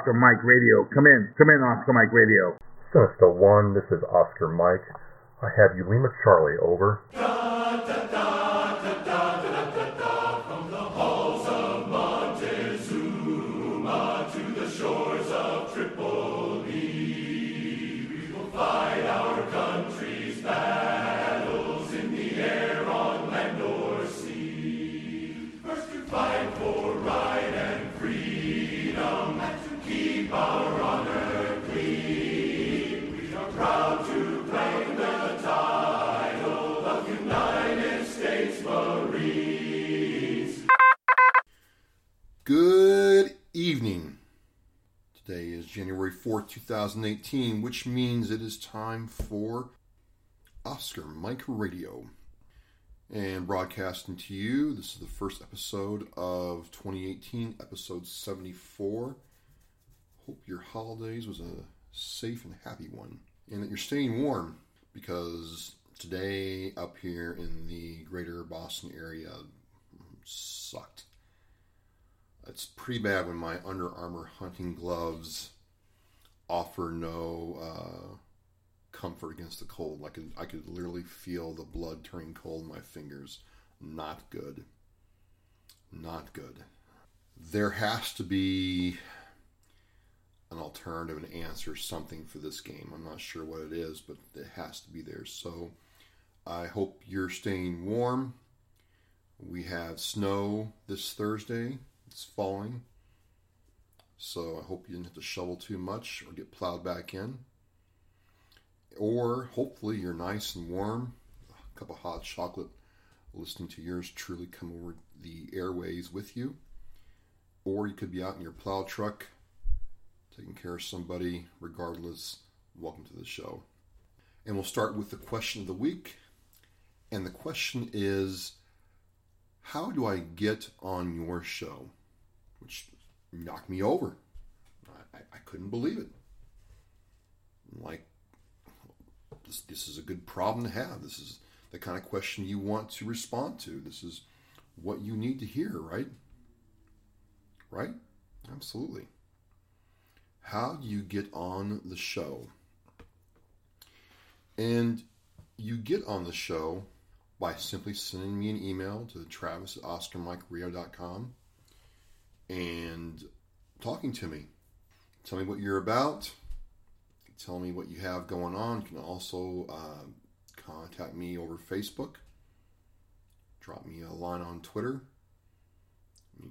Oscar Mike Radio. Come in. Come in, Oscar Mike Radio. Sinister One, this is Oscar Mike. I have you, Lima Charlie, over. Good January 4th, 2018, which means it is time for Oscar Mike Radio. And broadcasting to you, this is the first episode of 2018, episode 74. Hope your holidays was a safe and happy one, and that you're staying warm because today up here in the greater Boston area sucked it's pretty bad when my Under Armour hunting gloves offer no uh, comfort against the cold. Like I could literally feel the blood turning cold in my fingers. Not good. Not good. There has to be an alternative, an answer, something for this game. I'm not sure what it is, but it has to be there. So I hope you're staying warm. We have snow this Thursday. It's falling. So I hope you didn't have to shovel too much or get plowed back in. Or hopefully you're nice and warm, a cup of hot chocolate, listening to yours truly come over the airways with you. Or you could be out in your plow truck taking care of somebody, regardless. Welcome to the show. And we'll start with the question of the week. And the question is How do I get on your show? which knocked me over. I, I couldn't believe it. Like, this, this is a good problem to have. This is the kind of question you want to respond to. This is what you need to hear, right? Right? Absolutely. How do you get on the show? And you get on the show by simply sending me an email to travis at oscarmikeradio.com and talking to me. Tell me what you're about. Tell me what you have going on. You can also uh, contact me over Facebook. Drop me a line on Twitter.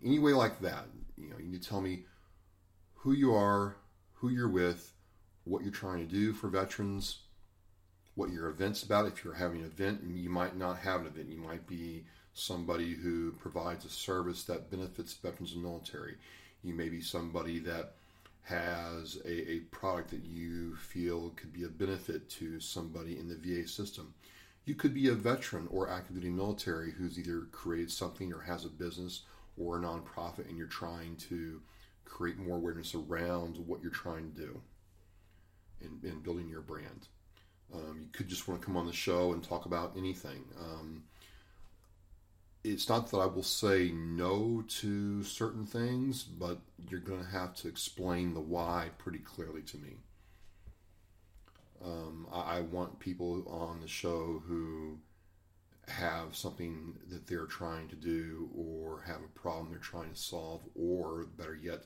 Any way like that. You know, you need to tell me who you are, who you're with, what you're trying to do for veterans, what your event's about. If you're having an event, and you might not have an event, you might be somebody who provides a service that benefits veterans and military. You may be somebody that has a, a product that you feel could be a benefit to somebody in the VA system. You could be a veteran or active duty military who's either created something or has a business or a nonprofit and you're trying to create more awareness around what you're trying to do in building your brand. Um, you could just want to come on the show and talk about anything. Um, it's not that I will say no to certain things, but you're going to have to explain the why pretty clearly to me. Um, I, I, want people on the show who have something that they're trying to do or have a problem they're trying to solve, or better yet,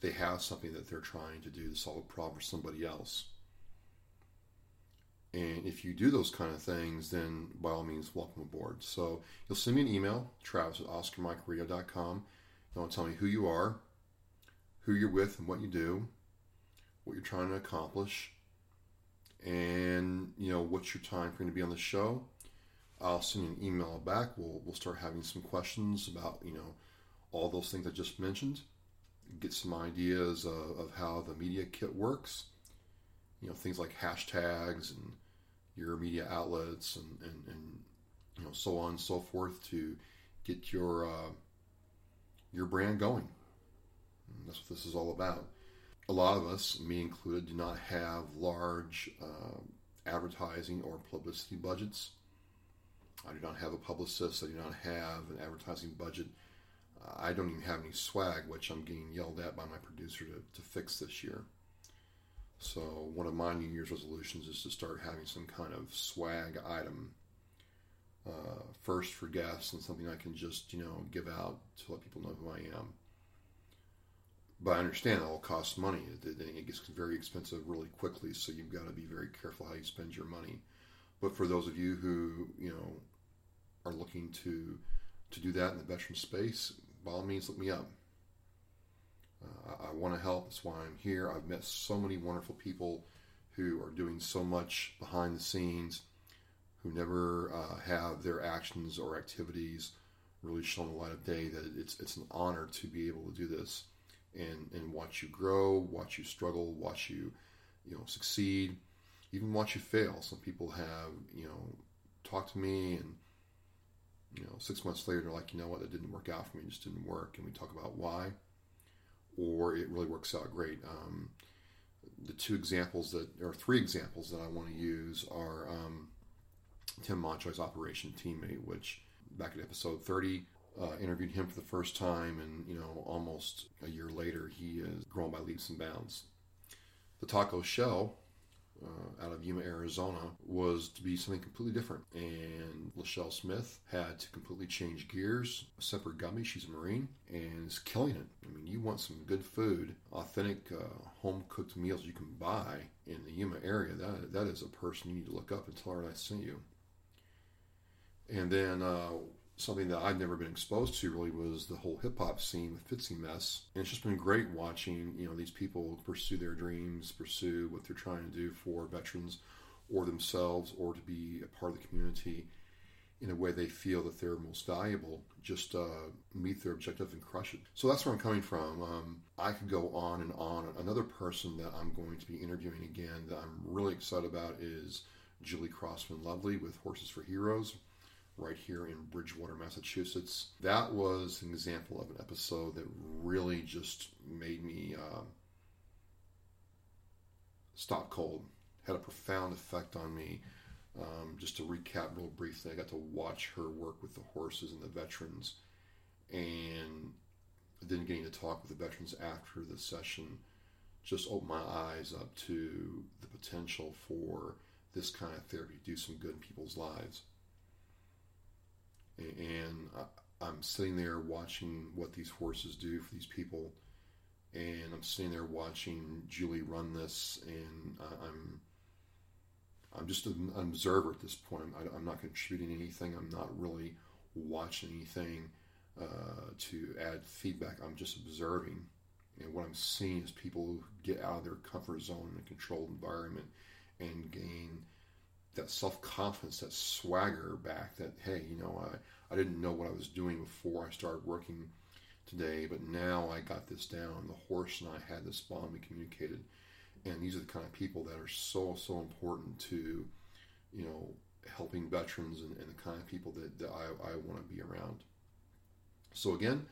they have something that they're trying to do to solve a problem for somebody else. And if you do those kind of things, then by all means, welcome aboard. So you'll send me an email, travis at oscarmikeradio.com. You'll tell me who you are, who you're with, and what you do, what you're trying to accomplish, and you know what's your time frame to be on the show. I'll send you an email back. We'll we'll start having some questions about you know all those things I just mentioned. Get some ideas of, of how the media kit works. You know things like hashtags and your media outlets and, and, and you know so on and so forth to get your uh, your brand going. And that's what this is all about. A lot of us, me included, do not have large uh, advertising or publicity budgets. I do not have a publicist. I do not have an advertising budget. Uh, I don't even have any swag, which I'm getting yelled at by my producer to, to fix this year. So, one of my New Year's resolutions is to start having some kind of swag item uh, first for guests and something I can just, you know, give out to let people know who I am. But I understand it all costs money. It, gets very expensive really quickly, so you've got to be very careful how you spend your money. But for those of you who, you know, are looking to to do that in the veteran space, by all means, look me up. Uh, I, I want to help. That's why I'm here. I've met so many wonderful people who are doing so much behind the scenes, who never uh, have their actions or activities really shown the light of day. That it's it's an honor to be able to do this and and watch you grow, watch you struggle, watch you you know succeed, even watch you fail. Some people have you know talked to me and you know, six months later, they're like, you know what, that didn't work out for me, it just didn't work. And we talk about why, or it really works out great. Um, the two examples that, or three examples that I want to use are um, Tim Montjoy's Operation Teammate, which back at episode 30, uh, interviewed him for the first time, and you know, almost a year later, he has grown by leaps and bounds. The Taco Shell uh, out of Yuma, Arizona, was to be something completely different. And Lachelle Smith had to completely change gears. Semper Gummy, she's a Marine, and is killing it. I mean, you want some good food, authentic uh, home cooked meals you can buy in the Yuma area. That that is a person you need to look up and tell her I sent you. And then uh, something that I'd never been exposed to really was the whole hip hop scene with Fitzy Mess. And it's just been great watching, you know, these people pursue their dreams, pursue what they're trying to do for veterans or themselves or to be a part of the community in a way they feel that they're most valuable, just uh, meet their objective and crush it. So that's where I'm coming from. Um, I could go on and on. Another person that I'm going to be interviewing again that I'm really excited about is Julie Crossman Lovely with Horses for Heroes right here in Bridgewater, Massachusetts. That was an example of an episode that really just made me uh, stop cold. Had a profound effect on me. Um, just to recap real briefly, I got to watch her work with the horses and the veterans, and then getting to talk with the veterans after the session just opened my eyes up to the potential for this kind of therapy to do some good in people's lives and I'm sitting there watching what these horses do for these people, and I'm sitting there watching Julie run this, and I'm I'm just an observer at this point. I'm, I'm not contributing anything. I'm not really watching anything uh, to add feedback. I'm just observing, and what I'm seeing is people get out of their comfort zone in a controlled environment and gain that self confidence, that swagger back. That hey, you know, I I didn't know what I was doing before I started working today, but now I got this down. The horse and I had this bond. We communicated, and these are the kind of people that are so so important to, you know, helping veterans and, and the kind of people that, that I, I want to be around. So again,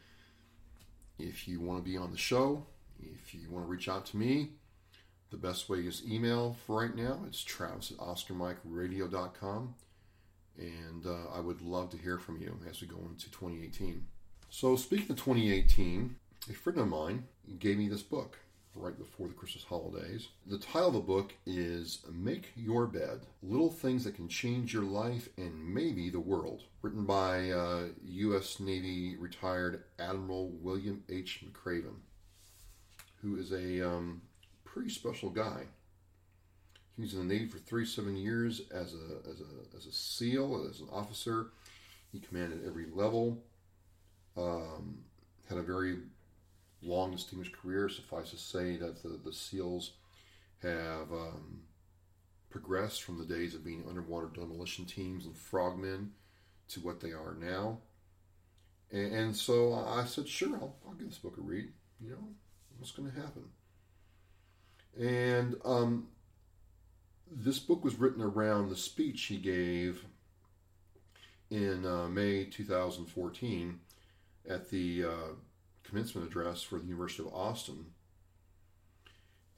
if you want to be on the show, if you want to reach out to me, the best way is email for right now. It's travis at oscarmikeradio.com. And uh, I would love to hear from you as we go into 2018. So, speaking of 2018, a friend of mine gave me this book right before the Christmas holidays. The title of the book is Make Your Bed Little Things That Can Change Your Life and Maybe the World. Written by uh, U.S. Navy retired Admiral William H. McRaven, who is a um, pretty special guy. He was in the Navy for 37 years as a, as a, as a SEAL, as an officer. He commanded every level. Um, had a very long, distinguished career. Suffice to say that the, the SEALs have um, progressed from the days of being underwater demolition teams and frogmen to what they are now. And, and so I said, sure, I'll, I'll, give this book a read. You know, what's going to happen? And um, this book was written around the speech he gave in uh, May 2014 at the uh, commencement address for the University of Austin.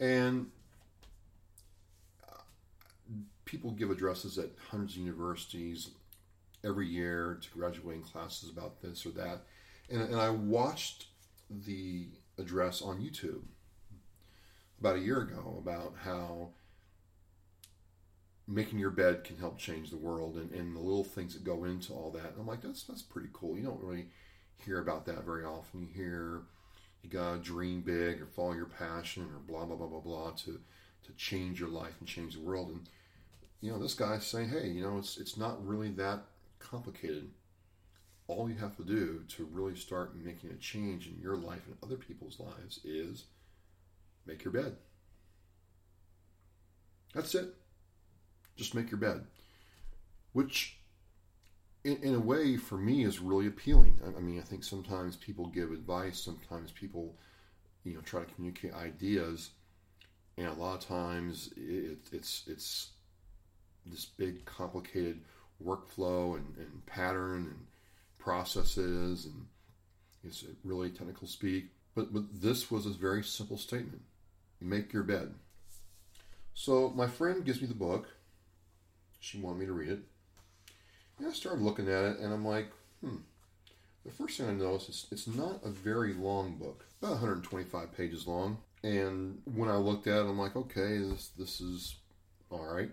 And uh, people give addresses at hundreds of universities every year to graduating classes about this or that. And, and I watched the address on YouTube about a year ago about how making your bed can help change the world and, and the little things that go into all that. And I'm like, that's that's pretty cool. You don't really hear about that very often. You hear you gotta dream big or follow your passion or blah blah blah blah blah to to change your life and change the world. And you know, this guy's saying, hey, you know, it's it's not really that complicated. All you have to do to really start making a change in your life and other people's lives is make your bed. That's it. Just make your bed. Which, in, in a way, for me, is really appealing. I, I mean, I think sometimes people give advice, sometimes people, you know, try to communicate ideas, and a lot of times it, it's it's this big, complicated workflow and, and pattern and processes and it's really technical speak. But, but this was a very simple statement make your bed. So my friend gives me the book. She wanted me to read it. And I started looking at it and I'm like, hmm. The first thing I noticed is it's not a very long book, about 125 pages long. And when I looked at it, I'm like, okay, this this is all right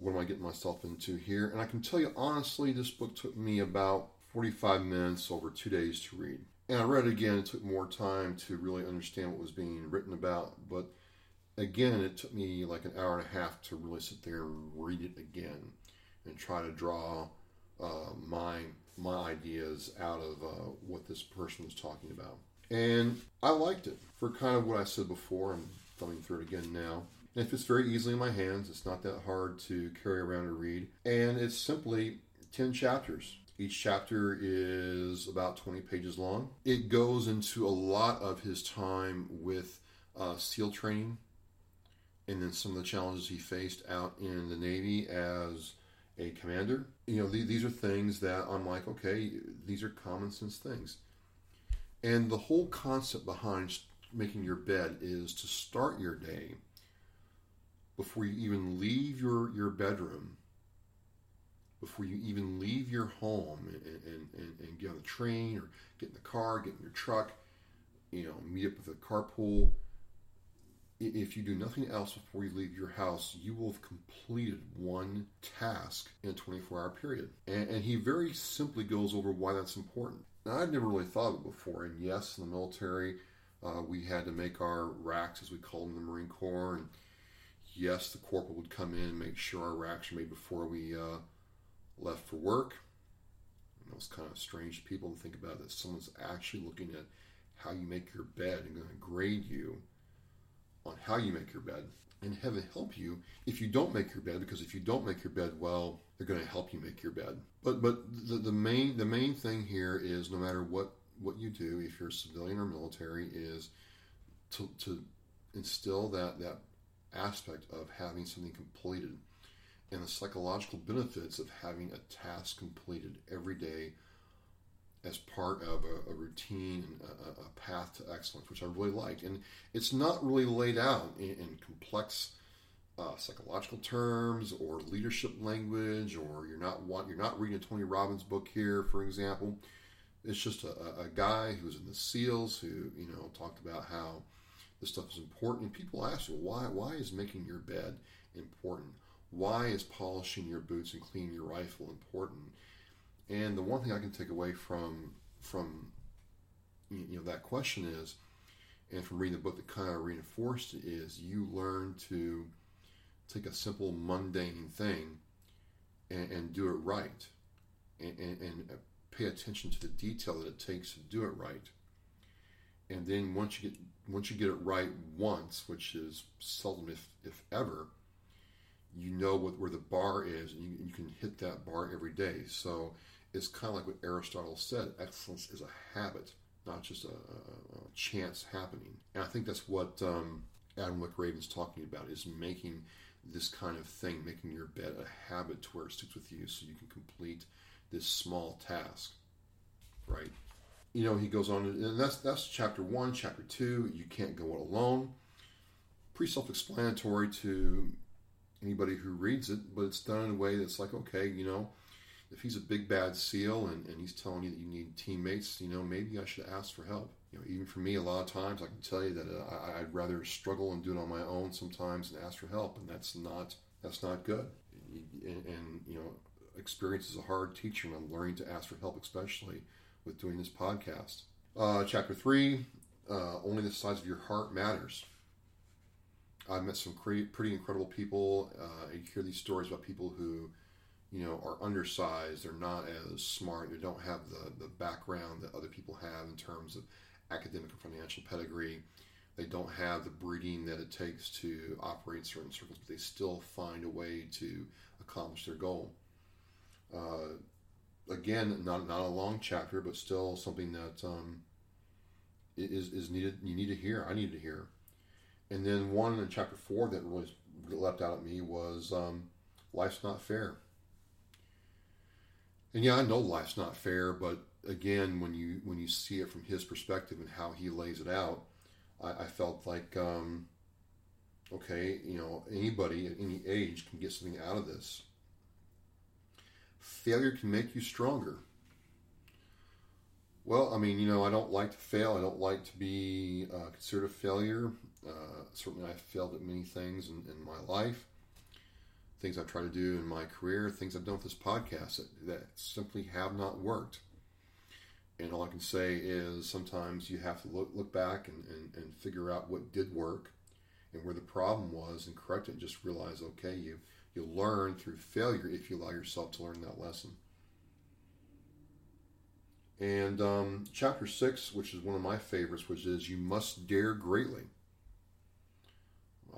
what am I getting myself into here? And I can tell you honestly, this book took me about 45 minutes over two days to read. And I read it again, it took more time to really understand what was being written about. But again, it took me like an hour and a half to really sit there and read it again and try to draw uh, my my ideas out of uh, what this person was talking about. And I liked it for kind of what I said before. I'm thumbing through it again now. It fits very easily in my hands. It's not that hard to carry around and read. And it's simply 10 chapters. Each chapter is about 20 pages long. It goes into a lot of his time with uh, SEAL training and then some of the challenges he faced out in the Navy as a commander. You know, th- these are things that I'm like, okay, these are common sense things. And the whole concept behind making your bed is to start your day before you even leave your, your bedroom, before you even leave your home and, and, and, and get on the train or get in the car, get in your truck, you know, meet up with a carpool. If you do nothing else before you leave your house, you will have completed one task in a 24 hour period. And, and he very simply goes over why that's important. Now, I'd never really thought of it before. And yes, in the military, uh, we had to make our racks, as we call them in the Marine Corps, and yes, the corporal would come in and make sure our racks were made before we uh, left for work. And those kind of strange people to think about that someone's actually looking at how you make your bed and going to grade you on how you make your bed. And heaven help you if you don't make your bed because if you don't make your bed well they're going to help you make your bed. But but the, the main the main thing here is no matter what what you do if you're civilian or military is to, to instill that that aspect of having something completed and the psychological benefits of having a task completed every day as part of a, a routine and a, a, path to excellence, which I really like. And it's not really laid out in, in complex uh, psychological terms or leadership language, or you're not want, you're not reading a Tony Robbins book here, for example. It's just a, a guy who's in the SEALs who you know talked about how this stuff is important. And people ask you, why, why is making your bed important? Why is polishing your boots and cleaning your rifle important? And the one thing I can take away from from you know that question is, and from reading the book that kind of reinforced it is, you learn to take a simple mundane thing and, and do it right, and, and, and pay attention to the detail that it takes to do it right and then once you get once you get it right once, which is seldom if if ever, you know what where the bar is, and you, you can hit that bar every day. So it's kind of like what Aristotle said: excellence is a habit, not just a, a, a chance happening. And I think that's what um, Adam is talking about: is making this kind of thing, making your bed a habit to where it sticks with you, so you can complete this small task, right? You know, he goes on, and that's that's chapter one. Chapter two, you can't go it alone. Pretty self-explanatory to anybody who reads it, but it's done in a way that's like, okay, you know, if he's a big bad seal and, and he's telling you that you need teammates, you know, maybe I should ask for help. You know, even for me, a lot of times I can tell you that uh, I'd rather struggle and do it on my own sometimes and ask for help, and that's not that's not good. And, and you know, experience is a hard teacher, and I'm learning to ask for help, especially with doing this podcast. Uh, chapter three: uh, Only the size of your heart matters. I've met some pretty, pretty incredible people. Uh, you hear these stories about people who, you know, are undersized. They're not as smart. They don't have the, the background that other people have in terms of academic and financial pedigree. They don't have the breeding that it takes to operate in certain circles, but they still find a way to accomplish their goal. Uh, again, not not a long chapter, but still something that um, is is needed. You need to hear. I need to hear. And then one in chapter four that really leapt out at me was um, life's not fair. And yeah, I know life's not fair, but again, when you when you see it from his perspective and how he lays it out, I, I felt like, um, okay, you know, anybody at any age can get something out of this. Failure can make you stronger. Well, I mean, you know, I don't like to fail. I don't like to be uh, considered a failure. Uh, certainly, I've failed at many things in, in, my life, things I've tried to do in my career, things I've done with this podcast that, that simply have not worked. And all I can say is sometimes you have to look, look back and, and, and figure out what did work and where the problem was and correct it and just realize, okay, you, you learn through failure if you allow yourself to learn that lesson. And um, chapter six, which is one of my favorites, which is you must dare greatly.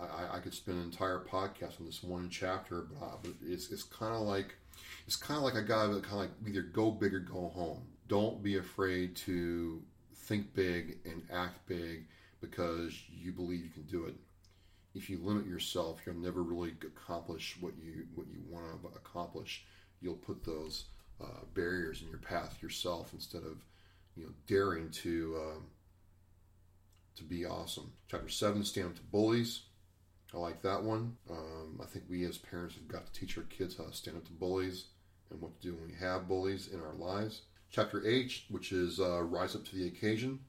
I, I could spend an entire podcast on this one chapter, but, uh, but it's it's kind of like it's kind of like a guy that kind of like either go big or go home. Don't be afraid to think big and act big because you believe you can do it. If you limit yourself, you'll never really accomplish what you what you want to accomplish. You'll put those uh, barriers in your path yourself instead of you know daring to um, to be awesome. Chapter seven: Stand up to bullies. I like that one. Um, I think we as parents have got to teach our kids how to stand up to bullies and what to do when we have bullies in our lives. Chapter H, which is uh, Rise Up to the Occasion.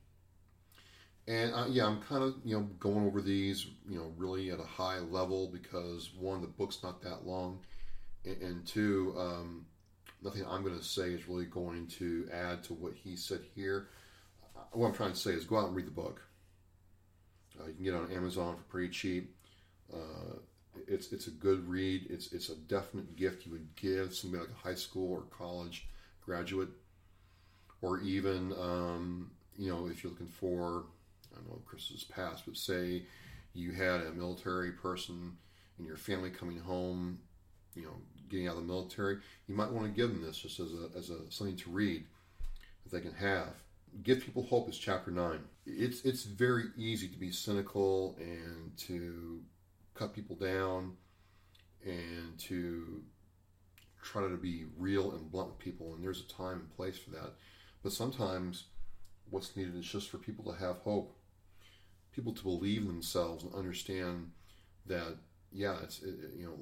And uh, yeah, I'm kind of you know going over these you know really at a high level because one, the book's not that long, and, and two, um, nothing I'm going to say is really going to add to what he said here. What I'm trying to say is go out and read the book. Uh, you can get it on Amazon for pretty cheap. Uh, it's it's a good read. It's it's a definite gift you would give somebody like a high school or college graduate, or even um, you know if you're looking for I don't know Chris's past, but say you had a military person in your family coming home, you know, getting out of the military, you might want to give them this just as a as a something to read that they can have. Give people hope is chapter nine. It's it's very easy to be cynical and to cut people down and to try to be real and blunt with people. And there's a time and place for that. But sometimes what's needed is just for people to have hope, people to believe themselves and understand that, yeah, it's, it, you know,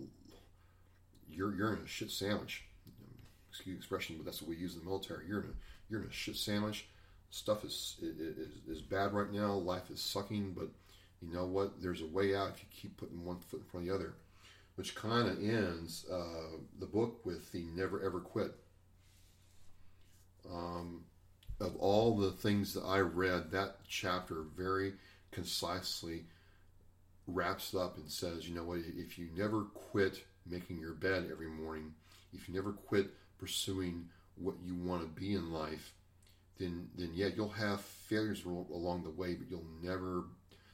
you're, you're in a shit sandwich. Excuse expression, but that's what we use in the military. You're in a, you're in a shit sandwich. Stuff is, is, is bad right now. Life is sucking, but you know what? There's a way out if you keep putting one foot in front of the other, which kind of ends uh, the book with the never ever quit. Um, of all the things that I read, that chapter very concisely wraps up and says, you know what? If you never quit making your bed every morning, if you never quit pursuing what you want to be in life, then then yeah, you'll have failures along the way, but you'll never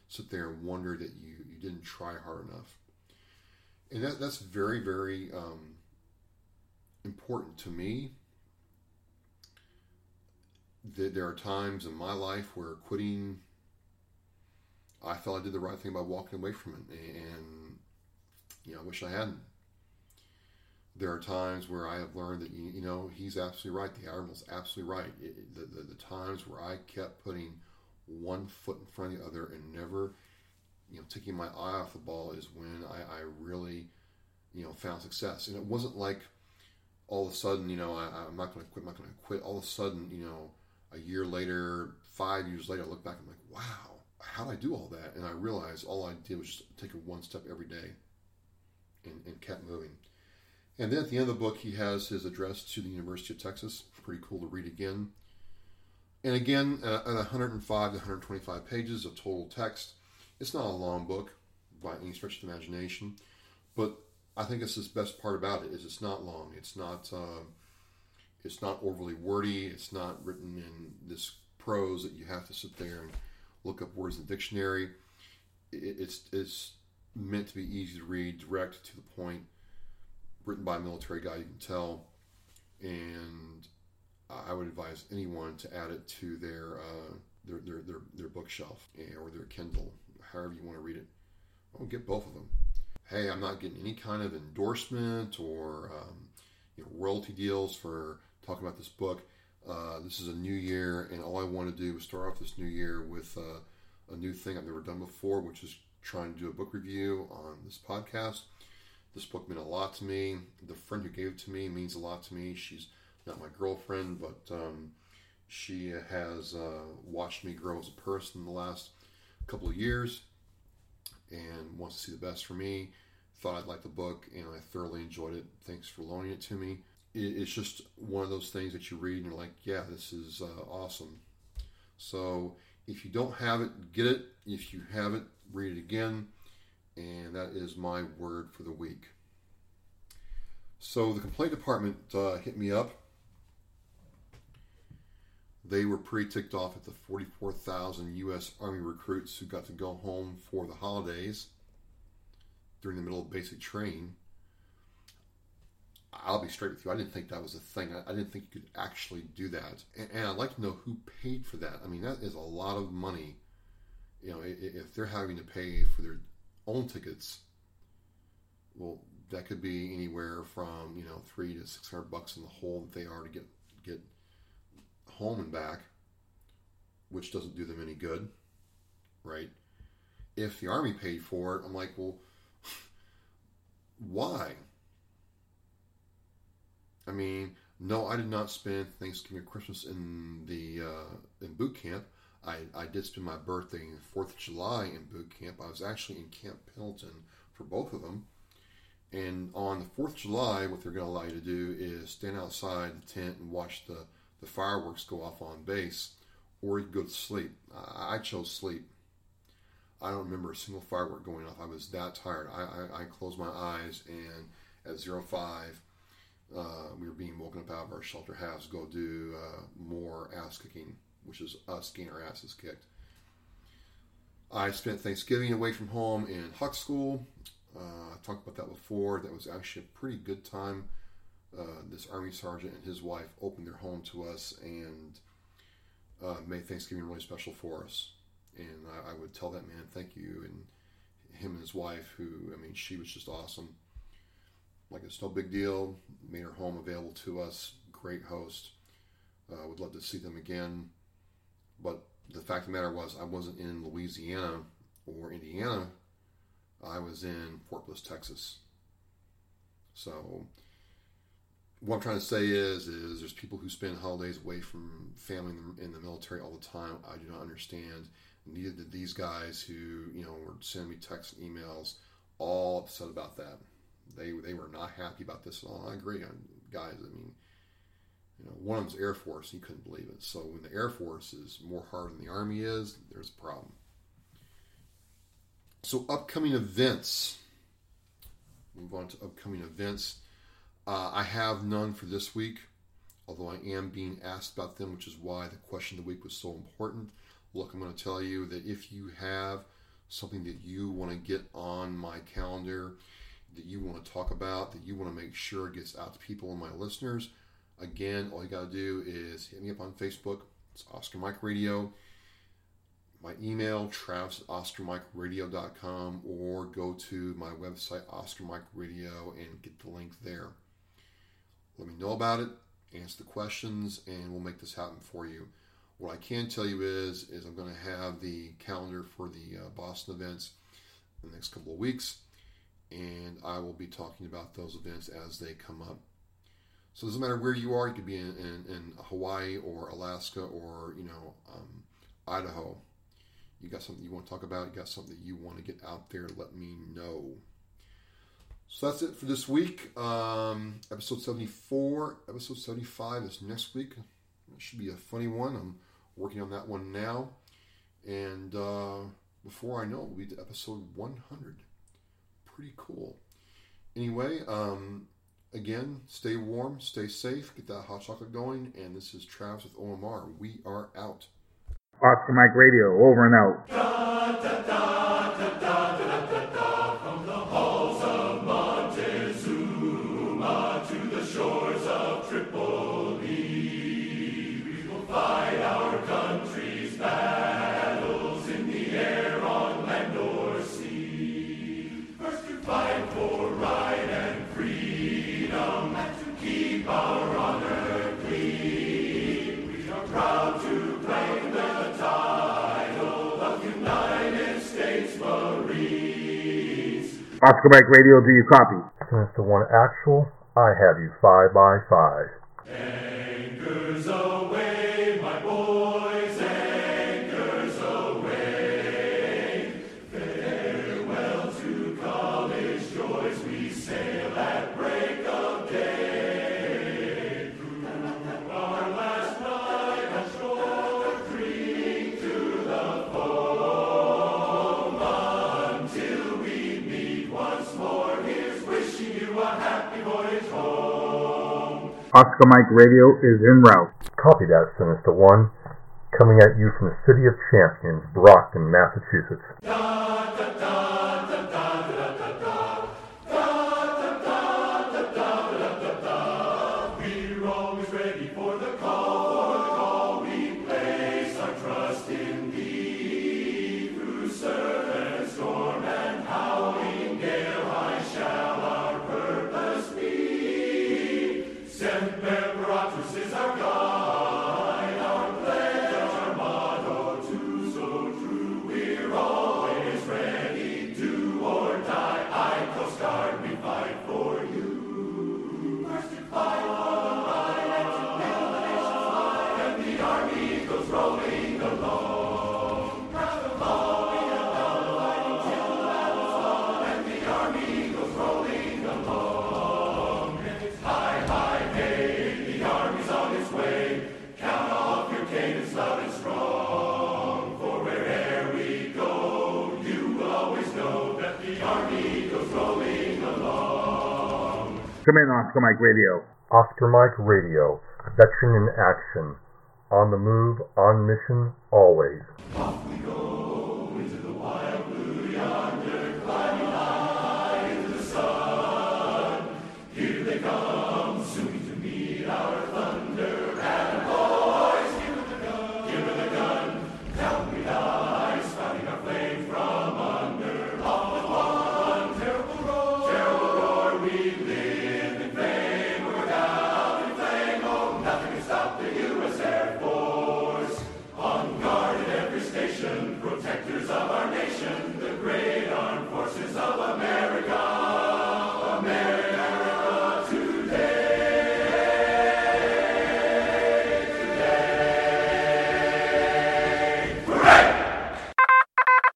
sit there and wonder that you, you didn't try hard enough. and that, that's very, very um, important to me. That there are times in my life where quitting, I felt I did the right thing by walking away from it, and you know, I wish I hadn't. There are times where I have learned that you, you know he's absolutely right. The admiral's absolutely right. It, the, the the times where I kept putting one foot in front of the other and never, you know, taking my eye off the ball is when I, I really, you know, found success. And it wasn't like all of a sudden, you know, I, I'm not going to quit, I'm not going to quit. All of a sudden, you know, a year later, five years later, I look back and I'm like, wow, how did I do all that? And I realized all I did was just take it one step every day and, and kept moving. And then at the end of the book, he has his address to the University of Texas. Pretty cool to read again. And again, uh, at 105 to 125 pages of total text. It's not a long book by any stretch of imagination, but I think it's the best part about it is it's not long. It's not uh, it's not overly wordy. It's not written in this prose that you have to sit there and look up words in the dictionary. It's it's meant to be easy to read, direct to the point. Written by a military guy, you can tell, and I would advise anyone to add it to their uh, their, their, their their bookshelf or their Kindle, however you want to read it. I'll get both of them. Hey, I'm not getting any kind of endorsement or um, you know, royalty deals for talking about this book. Uh, this is a new year, and all I want to do is start off this new year with uh, a new thing I've never done before, which is trying to do a book review on this podcast. This book meant a lot to me. The friend who gave it to me means a lot to me. She's not my girlfriend, but um, she has uh, watched me grow as a person in the last couple of years and wants to see the best for me. Thought I'd like the book, and I thoroughly enjoyed it. Thanks for loaning it to me. it's just one of those things that you read and you're like, yeah, this is uh, awesome. So if you don't have it, get it. If you have it, read it again. And that is my word for the week. So the complaint department uh, hit me up they were pretty ticked off at the 44,000 U.S. Army recruits who got to go home for the holidays during the middle of basic training. I'll be straight with you. I didn't think that was a thing. I, didn't think you could actually do that. And, and, I'd like to know who paid for that. I mean, that is a lot of money. You know, if they're having to pay for their own tickets, well, that could be anywhere from you know three to six hundred bucks in the hole that they are to get get home and back, which doesn't do them any good, right? If the army paid for it, I'm like, well, why? I mean, no, I did not spend Thanksgiving or Christmas in the uh, in boot camp. I, I did spend my birthday and Fourth of July in boot camp. I was actually in Camp Pendleton for both of them. And on the Fourth of July, what they're going to allow you to do is stand outside the tent and watch the the fireworks go off on base, or you go to sleep. I chose sleep. I don't remember a single firework going off. I was that tired. I, I, I closed my eyes, and at 05, uh, we were being woken up out of our shelter house go do uh, more ass kicking, which is us getting our asses kicked. I spent Thanksgiving away from home in Hawk School. Uh, I talked about that before. That was actually a pretty good time uh, this army sergeant and his wife opened their home to us and uh, made Thanksgiving really special for us. And I, I, would tell that man thank you and him and his wife, who I mean, she was just awesome. Like it's no big deal. Made her home available to us. Great host. Uh, would love to see them again. But the fact of the matter was, I wasn't in Louisiana or Indiana. I was in Fort Bliss, Texas. So what I'm trying to say is, is there's people who spend holidays away from family in the military all the time. I do not understand. Neither did these guys who, you know, were sending me texts and emails, all upset about that. They they were not happy about this at all. I agree, on guys. I mean, you know, one of them's Air Force. He couldn't believe it. So when the Air Force is more hard than the Army is, there's a problem. So upcoming events. Move on to upcoming events. Uh, I have none for this week, although I am being asked about them, which is why the question of the week was so important. Look, I'm going to tell you that if you have something that you want to get on my calendar, that you want to talk about, that you want to make sure gets out to people and my listeners, again, all you got to do is hit me up on Facebook. It's Oscar Mike Radio. My email, travis or go to my website, Oscar Mike Radio, and get the link there. Let me know about it, answer the questions, and we'll make this happen for you. What I can tell you is, is I'm going to have the calendar for the uh, Boston events in the next couple of weeks, and I will be talking about those events as they come up. So it doesn't matter where you are. You could be in, in, in Hawaii or Alaska or you know um, Idaho. You got something you want to talk about. You got something that you want to get out there. Let me know. So that's it for this week. Um, episode 74. Episode 75 is next week. It should be a funny one. I'm working on that one now. And uh, before I know it, we'll be to episode 100. Pretty cool. Anyway, um, again, stay warm, stay safe, get that hot chocolate going. And this is Travis with OMR. We are out. Off Oscar Mike Radio, over and out. Oscar Mike Radio, do you copy? Sinister One Actual, I have you five by five. Anchors aweigh, Oscar Mike Radio is en route. Copy that, Sinister One. Coming at you from the city of champions, Brockton, Massachusetts. Come in, Oscar Mike Radio. Oscar Mike Radio, veteran in action. On the move, on mission, always.